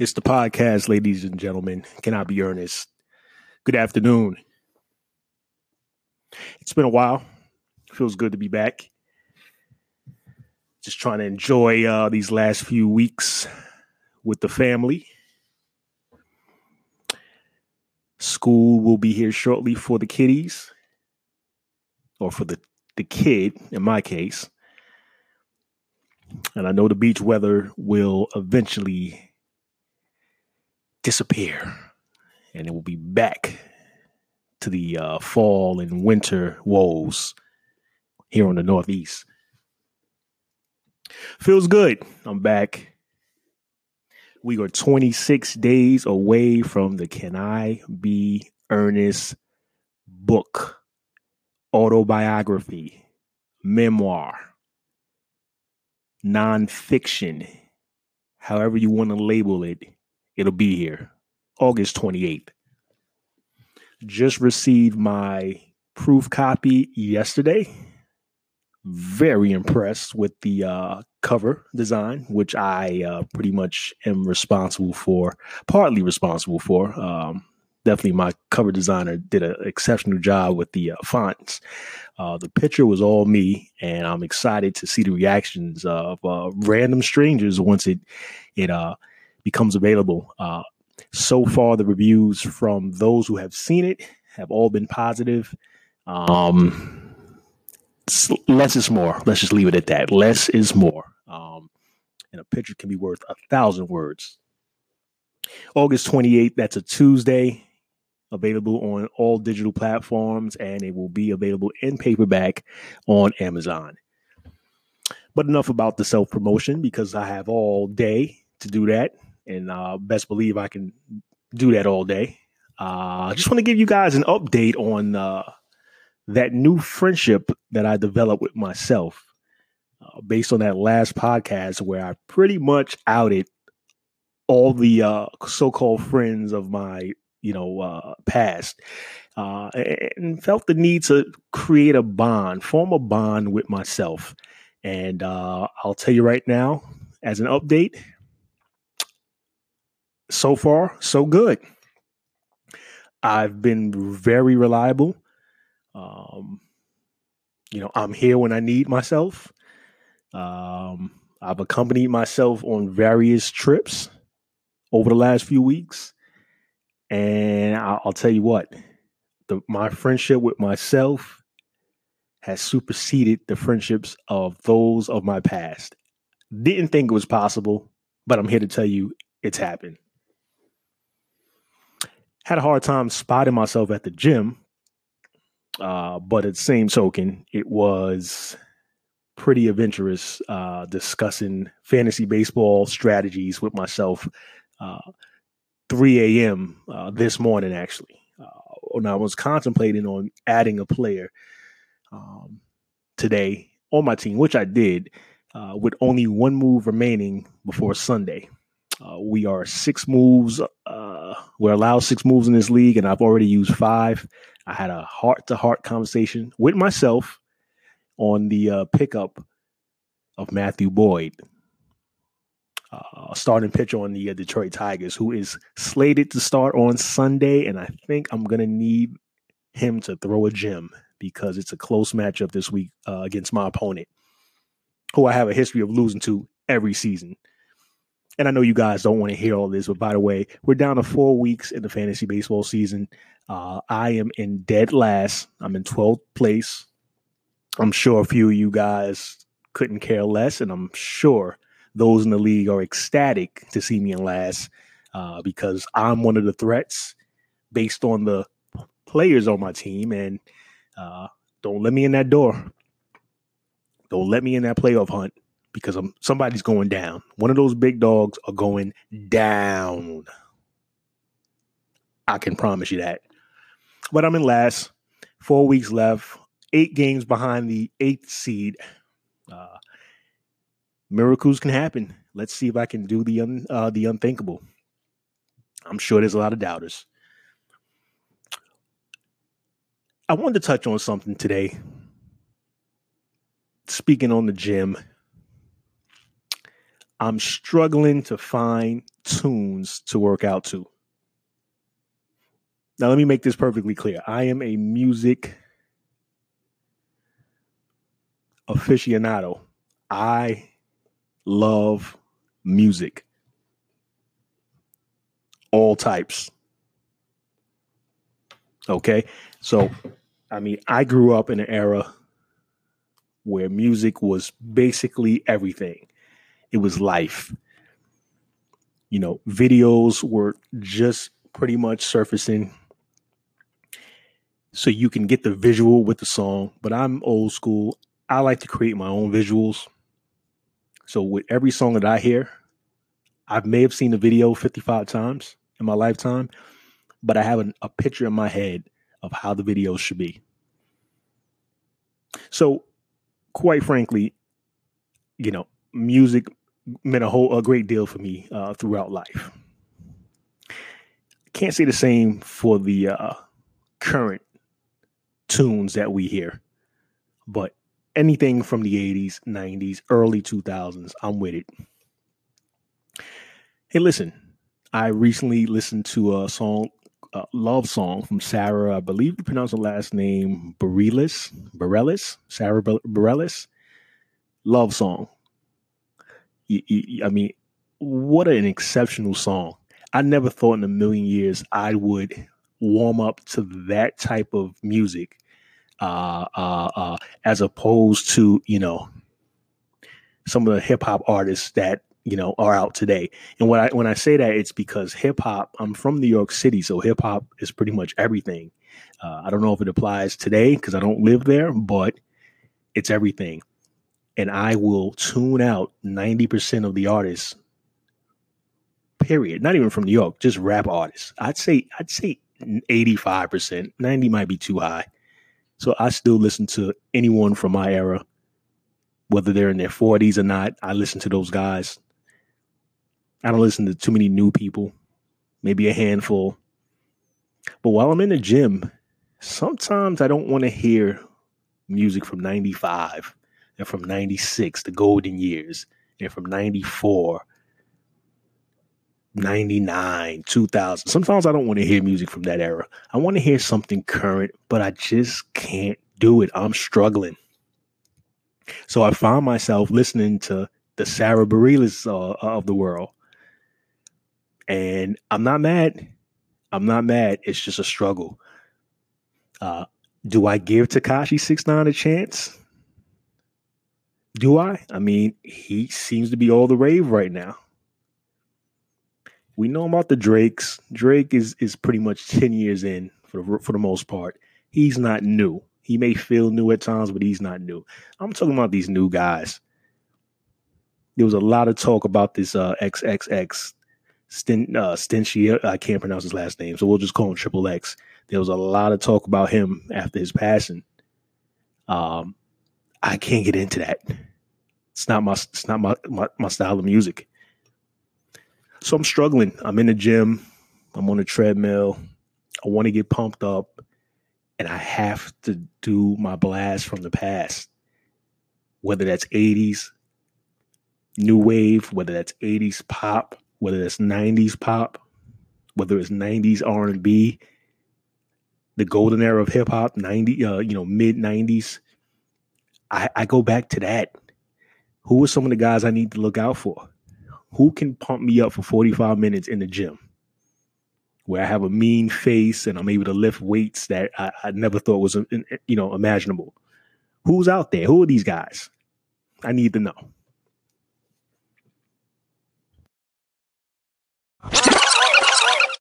It's the podcast, ladies and gentlemen. Can I be earnest? Good afternoon. It's been a while. Feels good to be back. Just trying to enjoy uh, these last few weeks with the family. School will be here shortly for the kiddies, or for the, the kid, in my case. And I know the beach weather will eventually disappear and it will be back to the uh, fall and winter woes here on the Northeast. Feels good. I'm back. We are 26 days away from the Can I Be Earnest book, autobiography, memoir, nonfiction, however you want to label it It'll be here August 28th. Just received my proof copy yesterday. Very impressed with the uh, cover design, which I uh, pretty much am responsible for, partly responsible for. Um, definitely, my cover designer did an exceptional job with the uh, fonts. Uh, the picture was all me, and I'm excited to see the reactions of uh, random strangers once it it uh, becomes available. Uh, so far, the reviews from those who have seen it have all been positive. Um, less is more. Let's just leave it at that. Less is more. Um, and a picture can be worth a thousand words. August 28th, that's a Tuesday, available on all digital platforms, and it will be available in paperback on Amazon. But enough about the self promotion because I have all day to do that and uh, best believe I can do that all day. Uh, I just want to give you guys an update on uh, that new friendship that I developed with myself uh, based on that last podcast where I pretty much outed all the uh, so-called friends of my you know uh, past and felt the need to create a bond, form a bond with myself. And I'll tell you right now, as an update, so far, so good. I've been very reliable. Um, you know, I'm here when I need myself. Um, I've accompanied myself on various trips over the last few weeks. And I'll, I'll tell you what, the, my friendship with myself has superseded the friendships of those of my past. Didn't think it was possible, but I'm here to tell you it's happened had a hard time spotting myself at the gym. Uh, but at the same token, it was pretty adventurous uh, discussing fantasy baseball strategies with myself. Uh, 3 a.m. Uh, this morning, actually. Uh, when I was contemplating on adding a player um, today on my team, which I did, uh, with only one move remaining before Sunday. We are six moves. We're allowed six moves in this league, and I've already used five. I had a heart to heart conversation with myself on the uh, pickup of Matthew Boyd, uh, starting pitcher on the uh, Detroit Tigers, who is slated to start on Sunday. And I think I'm going to need him to throw a gem because it's a close matchup this week uh, against my opponent, who I have a history of losing to every season and I know you guys don't want to hear all this, but by the way, we're down to four weeks in the fantasy baseball season. Uh, I am in dead last. I'm in 12th place. I'm sure a few of you guys couldn't care less, and I'm sure those in the league are ecstatic to see me in last uh, because I'm one of the threats based on the players on my team. And uh, don't let me in that door. Don't let me in that playoff hunt because I'm, somebody's going down. One of those big dogs are going down. I can promise you that. But I'm in last. Four weeks left. Eight games behind the eighth seed. Uh, miracles can happen. Let's see if I can do the un, uh, the unthinkable. I'm sure there's a lot of doubters. I wanted to touch on something today. Speaking on the gym I'm struggling to find tunes to work out to. Now, let me make this perfectly clear. I am a music aficionado. I love music, all types. Okay. So, I mean, I grew up in an era where music was basically everything, it was life. You know, videos were just pretty much surfacing so you can get the visual with the song. But I'm old school. I like to create my own visuals. So with every song that I hear, I may have seen the video 55 times in my lifetime, but I have an, a picture in my head of how the video should be. So, quite frankly, you know, music meant a whole a great deal for me uh, throughout life. Can't say the same for the uh, current tunes that we hear, but anything from the 80s, 90s, early 2000s, I'm with it. Hey, listen, I recently listened to a song, a love song from Sarah, I believe you pronounce her last name Bareilles, Bareilles, Sarah Bareilles. Love song. I mean, what an exceptional song. I never thought in a million years I would warm up to that type of music uh, uh, uh, as opposed to you know some of the hip hop artists that you know are out today. And when I when I say that, it's because hip hop. I'm from New York City, so hip hop is pretty much everything. Uh, I don't know if it applies today because I don't live there, but it's everything. And I will tune out ninety percent of the artists. Period. Not even from New York, just rap artists. I'd say I'd say eighty five percent. Ninety might be too high. So I still listen to anyone from my era, whether they're in their 40s or not. I listen to those guys. I don't listen to too many new people, maybe a handful. But while I'm in the gym, sometimes I don't want to hear music from 95 and from 96, the golden years, and from 94 99, 2000. Sometimes I don't want to hear music from that era. I want to hear something current, but I just can't do it. I'm struggling. So I found myself listening to the Sarah Bareilles uh, of the world. And I'm not mad. I'm not mad. It's just a struggle. Uh, do I give Tekashi Six Nine a chance? Do I? I mean, he seems to be all the rave right now we know about the Drakes. Drake is is pretty much ten years in for the, for the most part. He's not new. He may feel new at times, but he's not new. I'm talking about these new guys. There was a lot of talk about this uh, XXX Stin, uh. I can't pronounce his last name, so we'll just call him Triple X. There was a lot of talk about him after his passing. Um, I can't get into that. It's not my it's not my, my, my style of music. So I'm struggling. I'm in the gym. I'm on a treadmill. I want to get pumped up, and I have to do my blast from the past. Whether that's 80s new wave, whether that's 80s pop, whether that's 90s pop, whether it's 90s R&B, the golden era of hip hop, 90 uh, you know, mid 90s. I, I go back to that. Who are some of the guys I need to look out for? who can pump me up for 45 minutes in the gym where I have a mean face and I'm able to lift weights that I, I never thought was, uh, you know, imaginable. Who's out there? Who are these guys? I need to know.